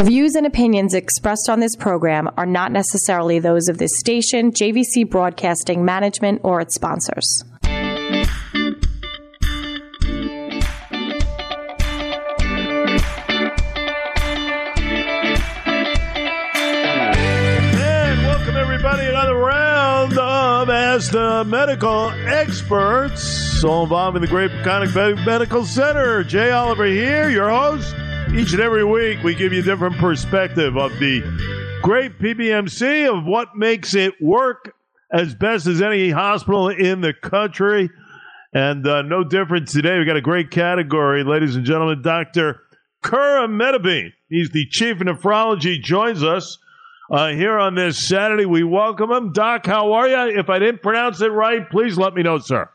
The views and opinions expressed on this program are not necessarily those of this station, JVC Broadcasting Management, or its sponsors. And welcome everybody another round of Ask the Medical Experts, all involved in the Great Peconic Medical Center. Jay Oliver here, your host. Each and every week, we give you a different perspective of the great PBMC of what makes it work as best as any hospital in the country. And uh, no different today. We got a great category, ladies and gentlemen. Dr. Kura Metabine. He's the chief of nephrology, joins us uh, here on this Saturday. We welcome him. Doc, how are you? If I didn't pronounce it right, please let me know, sir.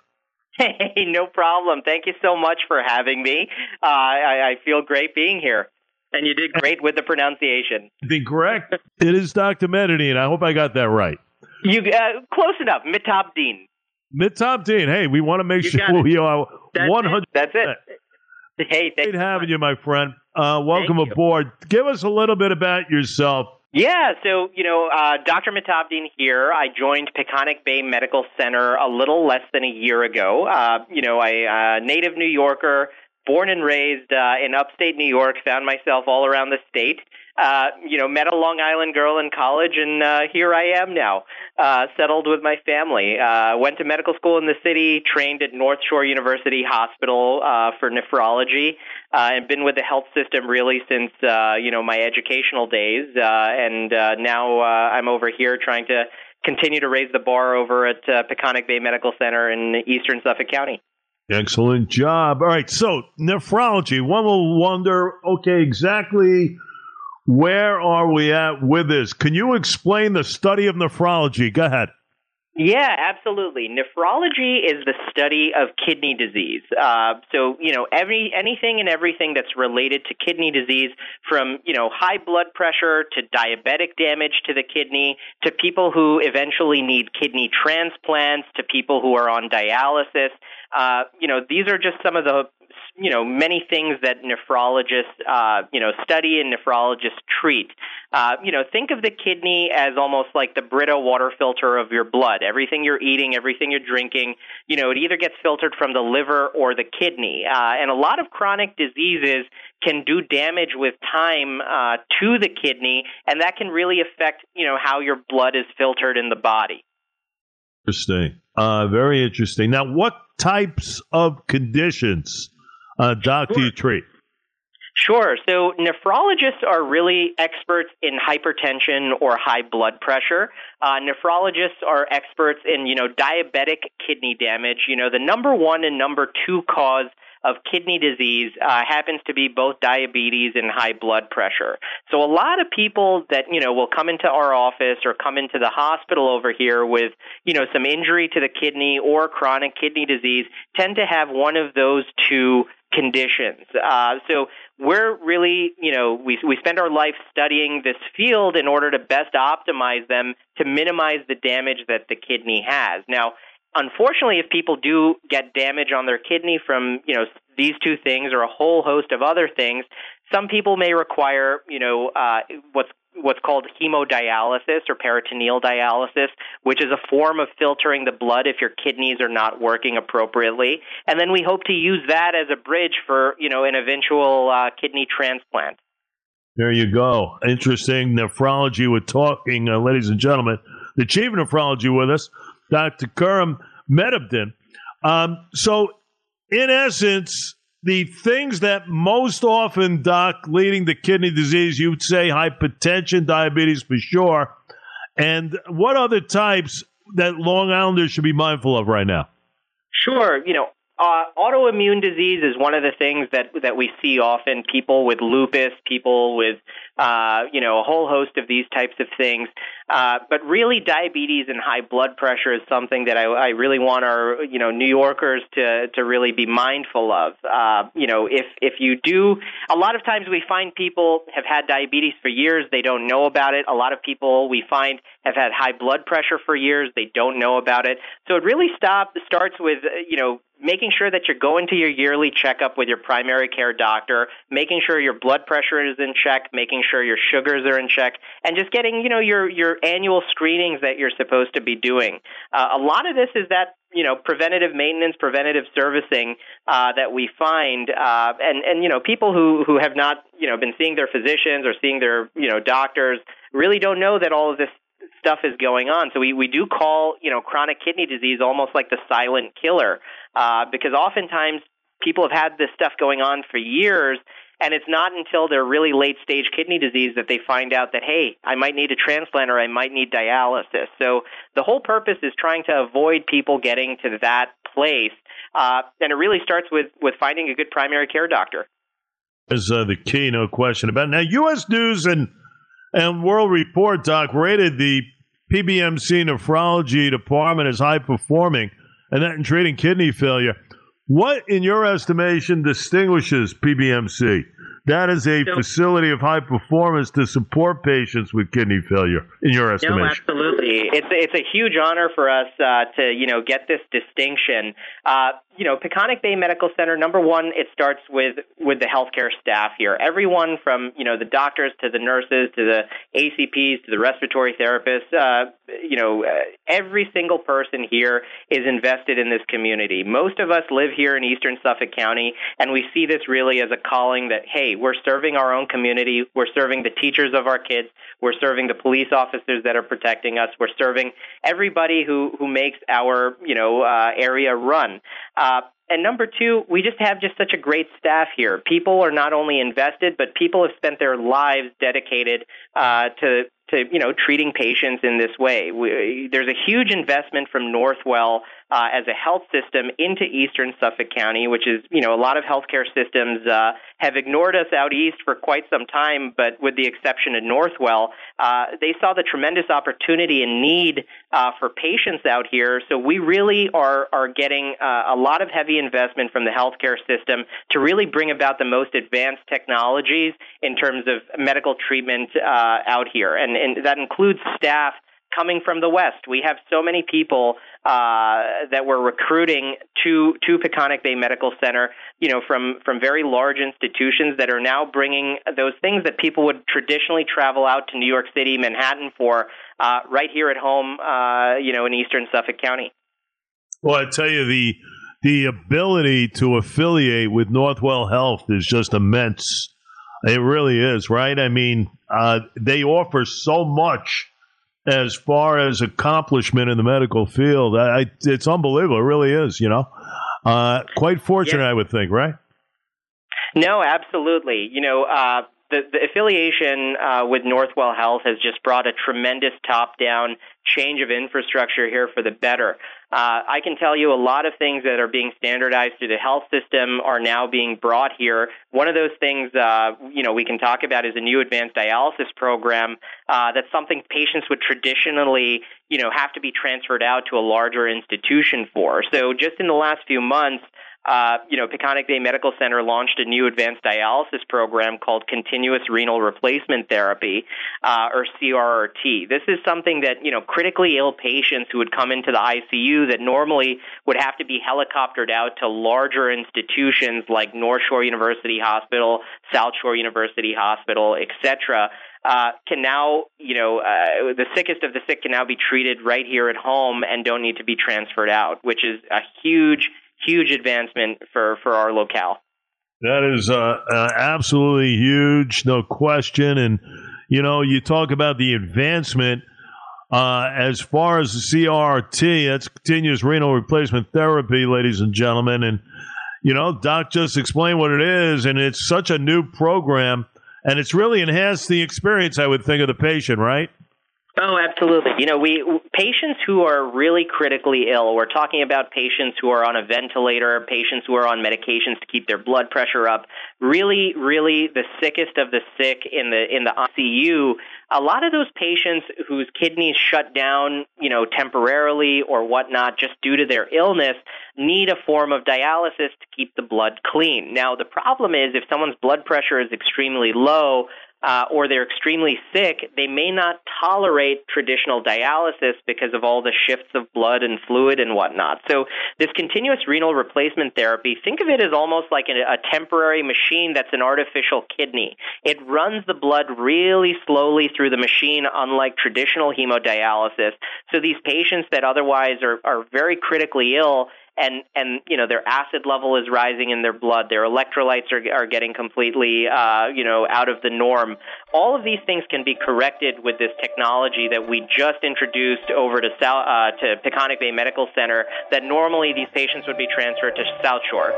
Hey, no problem. Thank you so much for having me. Uh, I, I feel great being here. And you did great with the pronunciation. The correct. it is Dr. Medidine. I hope I got that right. You uh, close enough. Mitabdeen. Mitabdeen. Hey, we want to make You sure we are 100. it. That's it. Hey, thank Great you. having you, my friend. Uh, welcome aboard. Give us a little bit about yourself. Yeah, so, you know, uh, Dr. Mitabdeen here. I joined Peconic Bay Medical Center a little less than a year ago. Uh, you know, I uh, native New Yorker, born and raised uh, in upstate New York, found myself all around the state. Uh, you know, met a Long Island girl in college, and uh, here I am now, uh, settled with my family. Uh, went to medical school in the city, trained at North Shore University Hospital uh, for nephrology, uh, and been with the health system really since uh, you know my educational days. Uh, and uh, now uh, I'm over here trying to continue to raise the bar over at uh, Peconic Bay Medical Center in Eastern Suffolk County. Excellent job. All right, so nephrology. One will wonder, okay, exactly where are we at with this? Can you explain the study of nephrology? Go ahead. Yeah, absolutely. Nephrology is the study of kidney disease. Uh, so, you know, every anything and everything that's related to kidney disease, from you know high blood pressure to diabetic damage to the kidney, to people who eventually need kidney transplants, to people who are on dialysis. Uh, you know, these are just some of the you know many things that nephrologists uh, you know study and nephrologists treat. Uh, you know, think of the kidney as almost like the Brita water filter of your blood. Everything you're eating, everything you're drinking, you know, it either gets filtered from the liver or the kidney. Uh, and a lot of chronic diseases can do damage with time uh, to the kidney, and that can really affect you know how your blood is filtered in the body. Interesting. Uh, very interesting. Now, what types of conditions, uh, do you treat? Sure. So nephrologists are really experts in hypertension or high blood pressure. Uh, nephrologists are experts in, you know, diabetic kidney damage. You know, the number one and number two cause of kidney disease uh, happens to be both diabetes and high blood pressure. So a lot of people that you know will come into our office or come into the hospital over here with you know some injury to the kidney or chronic kidney disease tend to have one of those two conditions. Uh, so we're really, you know, we we spend our life studying this field in order to best optimize them to minimize the damage that the kidney has. Now, unfortunately, if people do get damage on their kidney from, you know, these two things or a whole host of other things, some people may require, you know, uh, what's what's called hemodialysis or peritoneal dialysis, which is a form of filtering the blood if your kidneys are not working appropriately. And then we hope to use that as a bridge for, you know, an eventual uh, kidney transplant. There you go. Interesting nephrology. We're talking, uh, ladies and gentlemen, the chief of nephrology with us, Dr. Kurum Medabdin. Um, so, in essence, the things that most often, Doc, leading to kidney disease, you would say hypertension, diabetes for sure. And what other types that Long Islanders should be mindful of right now? Sure. You know, uh, autoimmune disease is one of the things that that we see often. People with lupus, people with uh, you know a whole host of these types of things. Uh, but really, diabetes and high blood pressure is something that I, I really want our you know New Yorkers to to really be mindful of. Uh, you know, if if you do, a lot of times we find people have had diabetes for years, they don't know about it. A lot of people we find have had high blood pressure for years, they don't know about it. So it really stop starts with you know making sure that you're going to your yearly checkup with your primary care doctor, making sure your blood pressure is in check, making sure your sugars are in check, and just getting you know your your annual screenings that you're supposed to be doing. Uh, a lot of this is that you know preventative maintenance, preventative servicing uh, that we find, uh, and and you know people who who have not you know been seeing their physicians or seeing their you know doctors really don't know that all of this stuff is going on. So we, we do call, you know, chronic kidney disease almost like the silent killer, uh, because oftentimes people have had this stuff going on for years, and it's not until they're really late stage kidney disease that they find out that, hey, I might need a transplant or I might need dialysis. So the whole purpose is trying to avoid people getting to that place. Uh, and it really starts with, with finding a good primary care doctor. Is uh, the key, no question about it. Now, U.S. News and and World Report, Doc, rated the PBMC nephrology department as high performing and that in treating kidney failure. What, in your estimation, distinguishes PBMC? That is a so, facility of high performance to support patients with kidney failure, in your estimation. No, absolutely. It's it's a huge honor for us uh, to you know get this distinction. Uh, you know, Peconic Bay Medical Center. Number one, it starts with with the healthcare staff here. Everyone from you know the doctors to the nurses to the ACPs to the respiratory therapists. Uh, you know, uh, every single person here is invested in this community. Most of us live here in Eastern Suffolk County, and we see this really as a calling that hey, we're serving our own community. We're serving the teachers of our kids. We're serving the police officers that are protecting us. We're serving everybody who who makes our you know uh, area run. Uh, and number two, we just have just such a great staff here. People are not only invested, but people have spent their lives dedicated uh, to to you know treating patients in this way. We, there's a huge investment from Northwell uh, as a health system into Eastern Suffolk County, which is you know a lot of healthcare systems uh, have ignored us out east for quite some time, but with the exception of Northwell, uh, they saw the tremendous opportunity and need uh, for patients out here. So we really are are getting uh, a lot of heavy investment from the healthcare system to really bring about the most advanced technologies in terms of medical treatment uh, out here, and, and that includes staff coming from the West. We have so many people uh, that we're recruiting to to Peconic Bay Medical Center, you know, from from very large institutions that are now bringing those things that people would traditionally travel out to New York City, Manhattan for, uh, right here at home, uh, you know, in Eastern Suffolk County. Well, I tell you the the ability to affiliate with Northwell Health is just immense. It really is, right? I mean, uh, they offer so much as far as accomplishment in the medical field. I, it's unbelievable. It really is, you know. Uh, quite fortunate, yeah. I would think, right? No, absolutely. You know, uh, the, the affiliation uh, with Northwell Health has just brought a tremendous top down change of infrastructure here for the better. Uh, I can tell you a lot of things that are being standardized through the health system are now being brought here. One of those things, uh, you know, we can talk about is a new advanced dialysis program. Uh, that's something patients would traditionally, you know, have to be transferred out to a larger institution for. So just in the last few months, uh, you know, Peconic Bay Medical Center launched a new advanced dialysis program called Continuous Renal Replacement Therapy, uh, or CRRT. This is something that, you know, critically ill patients who would come into the ICU that normally would have to be helicoptered out to larger institutions like North Shore University Hospital, South Shore University Hospital, etc. Uh, can now, you know, uh, the sickest of the sick can now be treated right here at home and don't need to be transferred out, which is a huge huge advancement for for our locale. That is uh, uh, absolutely huge, no question. And you know, you talk about the advancement uh, as far as the CRT, that's continuous renal replacement therapy, ladies and gentlemen. And you know, Doc just explained what it is, and it's such a new program, and it's really enhanced the experience. I would think of the patient, right? Oh, absolutely. You know, we patients who are really critically ill. We're talking about patients who are on a ventilator, patients who are on medications to keep their blood pressure up. Really, really, the sickest of the sick in the in the ICU. A lot of those patients whose kidneys shut down, you know, temporarily or whatnot, just due to their illness, need a form of dialysis to keep the blood clean. Now, the problem is if someone's blood pressure is extremely low uh, or they're extremely sick, they may not tolerate traditional dialysis because of all the shifts of blood and fluid and whatnot. So, this continuous renal replacement therapy, think of it as almost like a, temporary machine that's an artificial kidney. It runs the blood really slowly through the machine, unlike traditional hemodialysis. So, these patients that otherwise are, are very critically ill and and you know their acid level is rising in their blood, their electrolytes are are getting completely uh, you know out of the norm. All of these things can be corrected with this technology that we just introduced over to South, uh, to Peconic Bay Medical Center. That normally these patients would be transferred to South Shore.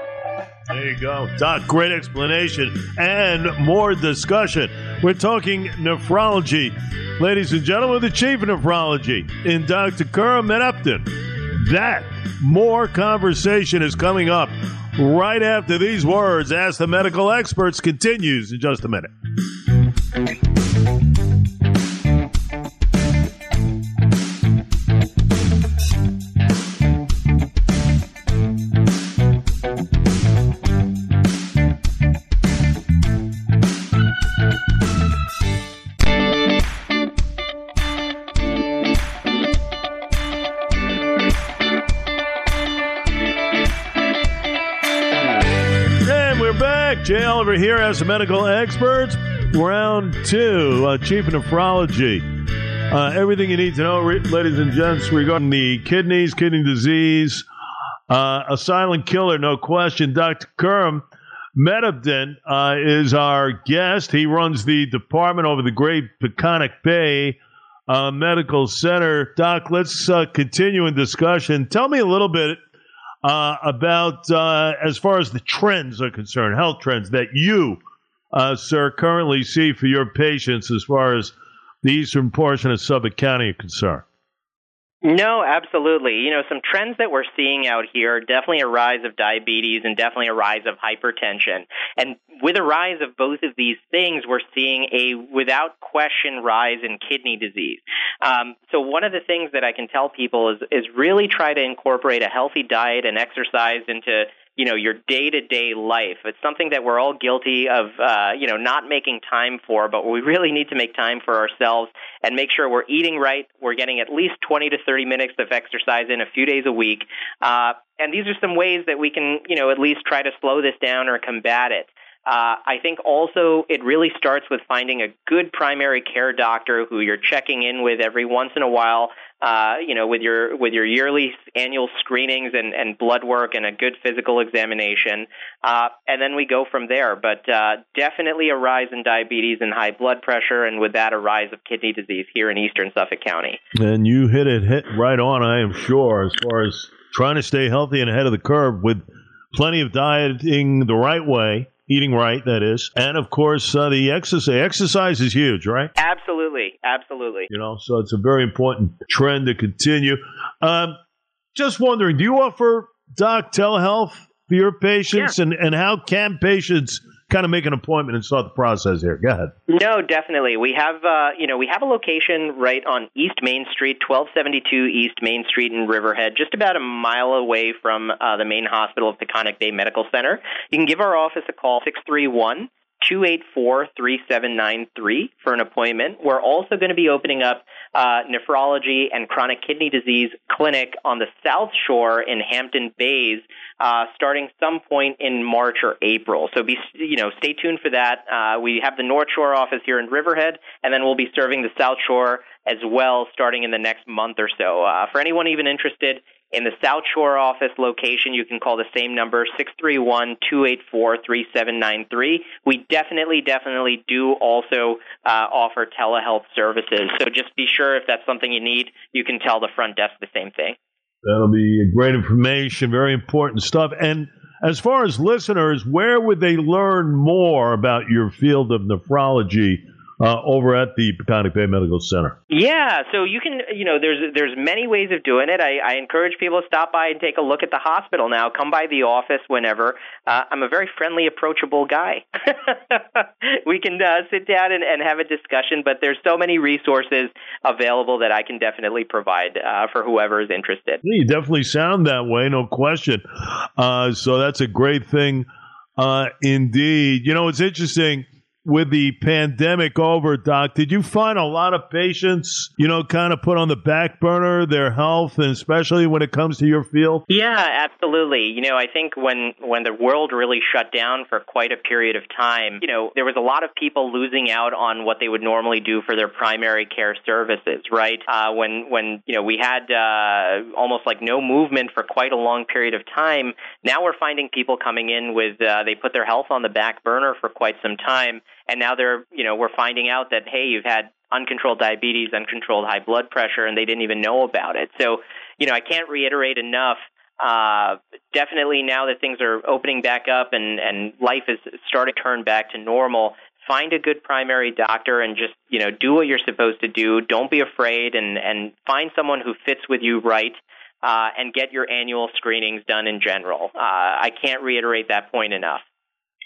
There you go, Doc. Great explanation and more discussion. We're talking nephrology, ladies and gentlemen. The chief of nephrology in Dr. Khurram Upton. That more conversation is coming up right after these words. Ask the medical experts continues in just a minute. Jay Oliver here as a medical expert. Round two, uh, Chief of Nephrology. Uh, everything you need to know, re- ladies and gents, regarding the kidneys, kidney disease, uh, a silent killer, no question. Dr. Khurram Medabdin uh, is our guest. He runs the department over the Great Peconic Bay uh, Medical Center. Doc, let's uh, continue in discussion. Tell me a little bit uh, about uh, as far as the trends are concerned, health trends that you, uh, sir, currently see for your patients as far as the eastern portion of Suffolk County are concerned. No, absolutely. You know, some trends that we're seeing out here definitely a rise of diabetes and definitely a rise of hypertension. And with a rise of both of these things, we're seeing a without question rise in kidney disease. Um, so one of the things that I can tell people is is really try to incorporate a healthy diet and exercise into you know your day to day life. It's something that we're all guilty of, uh, you know, not making time for, but we really need to make time for ourselves and make sure we're eating right. We're getting at least 20 to 30 minutes of exercise in a few days a week. Uh, and these are some ways that we can, you know, at least try to slow this down or combat it. Uh, I think also it really starts with finding a good primary care doctor who you're checking in with every once in a while. Uh, you know, with your with your yearly annual screenings and, and blood work and a good physical examination, uh, and then we go from there. But uh, definitely a rise in diabetes and high blood pressure, and with that, a rise of kidney disease here in eastern Suffolk County. And you hit it hit right on, I am sure, as far as trying to stay healthy and ahead of the curve with plenty of dieting the right way eating right, that is, and of course uh, the exercise. Exercise is huge, right? Absolutely, absolutely. You know, so it's a very important trend to continue. Um, just wondering, do you offer doc telehealth for your patients, yeah. and and how can patients kind of make an appointment and start the process here. Go ahead. No, definitely. We have uh, you know we have a location right on East Main Street, 1272 East Main Street in Riverhead, just about a mile away from uh, the main hospital of Peconic Bay Medical Center. You can give our office a call six three one 284 3793 for an appointment. We're also going to be opening up uh, nephrology and chronic kidney disease clinic on the South Shore in Hampton Bays uh, starting some point in March or April. So be you know stay tuned for that. Uh, we have the North Shore office here in Riverhead, and then we'll be serving the South Shore as well starting in the next month or so. Uh, for anyone even interested in the South Shore office location, you can call the same number, 631 284 3793. We definitely, definitely do also uh, offer telehealth services. So just be sure if that's something you need, you can tell the front desk the same thing. That'll be great information, very important stuff. And as far as listeners, where would they learn more about your field of nephrology uh, over at the Peconic Bay Medical Center? Yeah, so you can, you know, there's there's many ways of doing it. I, I encourage people to stop by and take a look at the hospital now. Come by the office whenever. Uh, I'm a very friendly, approachable guy. we can uh, sit down and, and have a discussion, but there's so many resources available that I can definitely provide uh, for whoever is interested. You definitely sound that way, no question. Uh, so that's a great thing. Uh, indeed. You know, it's interesting with the pandemic over, Doc, did you find a lot of patients, you know, kind of put on the back burner their health, and especially when it comes to your field? Yeah, absolutely. You know, I think when when the world really shut down for quite a period of time, you know, there was a lot of people losing out on what they would normally do for their primary care services, right? Uh, when when you know we had uh, almost like no movement for quite a long period of time. Now we're finding people coming in with uh, they put their health on the back burner for quite some time and now they're you know we're finding out that hey you've had uncontrolled diabetes uncontrolled high blood pressure and they didn't even know about it. So you know i can't reiterate enough uh, definitely now that things are opening back up and and life is starting to turn back to normal find a good primary doctor and just you know do what you're supposed to do. Don't be afraid and and find someone who fits with you right uh, and get your annual screenings done in general. Uh, i can't reiterate that point enough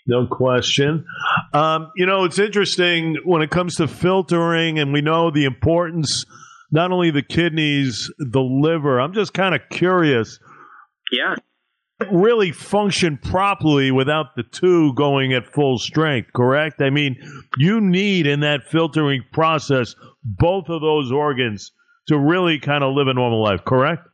no question. Um, you know, it's interesting when it comes to filtering, and we know the importance not only the kidneys, the liver. I'm just kind of curious. Yeah. Really function properly without the two going at full strength, correct? I mean, you need in that filtering process both of those organs to really kind of live a normal life, correct?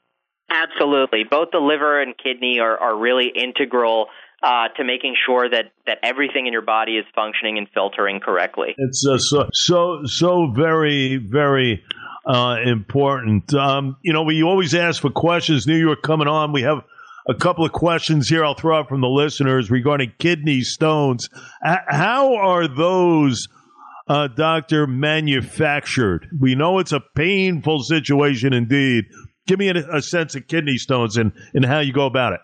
Absolutely. Both the liver and kidney are, are really integral uh, to making sure that, that everything in your body is functioning and filtering correctly. It's uh, so so so very very uh, important. Um, you know, we always ask for questions. New York coming on. We have a couple of questions here. I'll throw out from the listeners regarding kidney stones. How are those? Uh, doctor, manufactured. We know it's a painful situation indeed. Give me a, a sense of kidney stones and, and how you go about it.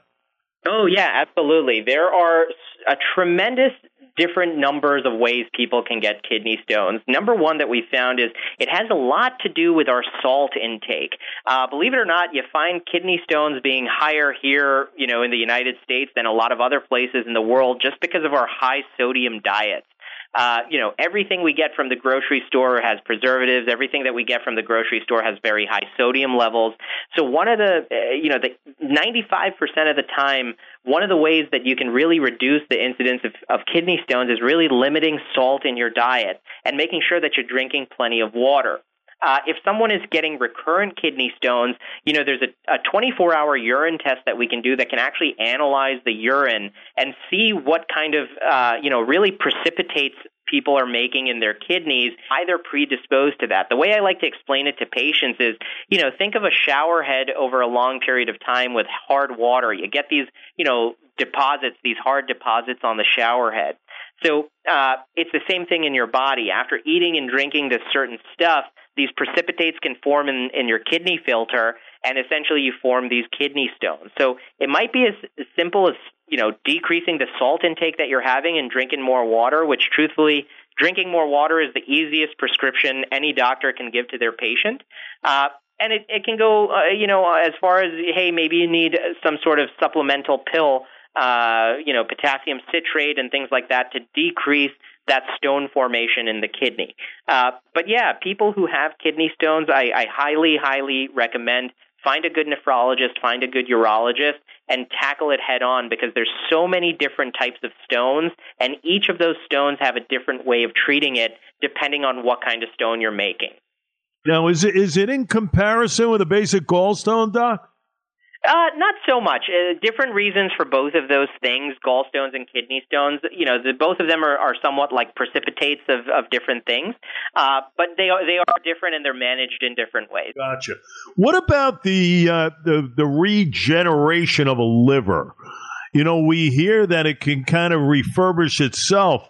Oh, yeah, absolutely. There are a tremendous different numbers of ways people can get kidney stones. Number one that we found is it has a lot to do with our salt intake. Uh, believe it or not, you find kidney stones being higher here, you know, in the United States than a lot of other places in the world just because of our high sodium diets. Uh, you know, everything we get from the grocery store has preservatives. Everything that we get from the grocery store has very high sodium levels. So one of the, uh, you know, the 95% of the time, one of the ways that you can really reduce the incidence of, of kidney stones is really limiting salt in your diet and making sure that you're drinking plenty of water. Uh, if someone is getting recurrent kidney stones, you know, there's a, a 24 hour urine test that we can do that can actually analyze the urine and see what kind of, uh, you know, really precipitates people are making in their kidneys, either predisposed to that. The way I like to explain it to patients is, you know, think of a shower head over a long period of time with hard water. You get these, you know, deposits, these hard deposits on the shower head. So uh, it's the same thing in your body. After eating and drinking this certain stuff, these precipitates can form in, in your kidney filter, and essentially you form these kidney stones. So it might be as, as simple as you know decreasing the salt intake that you're having and drinking more water. Which, truthfully, drinking more water is the easiest prescription any doctor can give to their patient. Uh, and it, it can go, uh, you know, as far as hey, maybe you need some sort of supplemental pill, uh, you know, potassium citrate and things like that to decrease that stone formation in the kidney. Uh, but yeah, people who have kidney stones, I, I highly, highly recommend find a good nephrologist, find a good urologist, and tackle it head on because there's so many different types of stones, and each of those stones have a different way of treating it depending on what kind of stone you're making. Now, is it is it in comparison with a basic gallstone, doc? Uh, not so much. Uh, different reasons for both of those things, gallstones and kidney stones. You know, the, both of them are, are somewhat like precipitates of, of different things, uh, but they are they are different and they're managed in different ways. Gotcha. What about the uh, the the regeneration of a liver? You know, we hear that it can kind of refurbish itself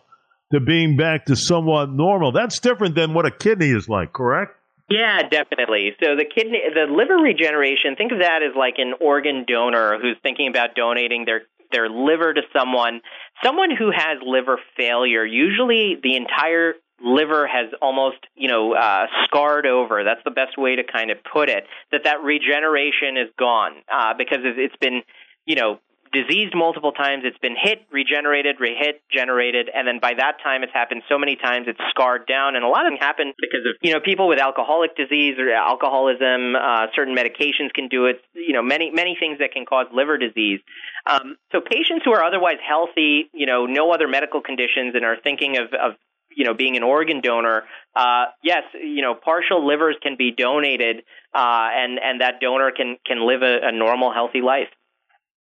to being back to somewhat normal. That's different than what a kidney is like, correct? Yeah, definitely. So the kidney, the liver regeneration, think of that as like an organ donor who's thinking about donating their their liver to someone, someone who has liver failure. Usually, the entire liver has almost, you know, uh, scarred over. That's the best way to kind of put it. That that regeneration is gone uh, because it's been, you know, diseased multiple times. It's been hit, regenerated, rehit, generated, and then by that time, it's happened so many times it's scarred down. And a lot of them happen because of you know people with alcoholic disease or alcoholism. Uh, certain medications can do it. You know, many many things that can cause liver disease. Um, so patients who are otherwise healthy, you know, no other medical conditions, and are thinking of, of you know being an organ donor, uh, yes, you know partial livers can be donated, uh, and and that donor can can live a, a normal, healthy life.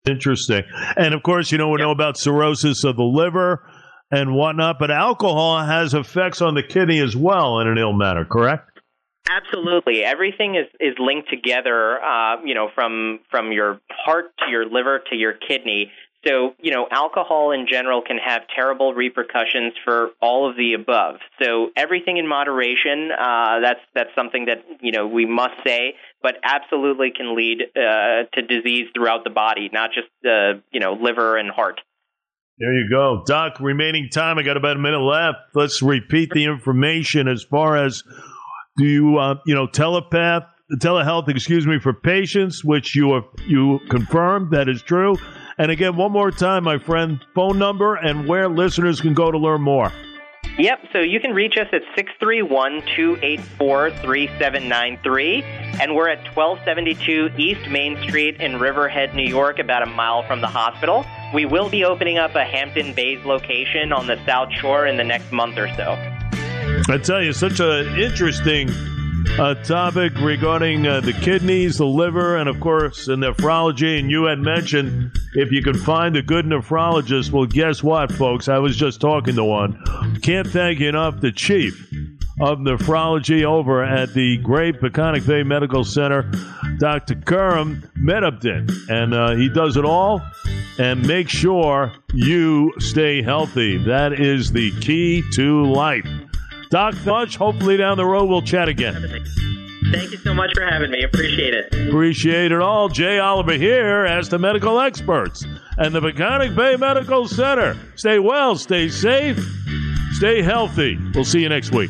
Interesting. And of course, you know, we yep. know about cirrhosis of the liver and whatnot, but alcohol has effects on the kidney as well in an ill manner, correct? Absolutely, everything is is linked together. Uh, you know, from from your heart to your liver to your kidney. So, you know, alcohol in general can have terrible repercussions for all of the above. So, everything in moderation. Uh, that's that's something that you know we must say, but absolutely can lead uh, to disease throughout the body, not just the uh, you know liver and heart. There you go, Doc. Remaining time, I got about a minute left. Let's repeat the information as far as do you uh, you know telepath telehealth, excuse me, for patients, which you have you confirmed that is true and again, one more time, my friend, phone number and where listeners can go to learn more. Yep, so you can reach us at 631 284 3793, and we're at 1272 East Main Street in Riverhead, New York, about a mile from the hospital. We will be opening up a Hampton Bays location on the South Shore in the next month or so. I tell you, such an interesting a topic regarding uh, the kidneys, the liver, and of course, the nephrology. And you had mentioned if you can find a good nephrologist. Well, guess what, folks? I was just talking to one. Can't thank you enough, the chief of nephrology over at the great Peconic Bay Medical Center, Dr. Khurram Medabdin. And uh, he does it all and make sure you stay healthy. That is the key to life. Doc Fudge, hopefully down the road we'll chat again. Thank you so much for having me. Appreciate it. Appreciate it all. Jay Oliver here as the medical experts and the Peconic Bay Medical Center. Stay well, stay safe, stay healthy. We'll see you next week.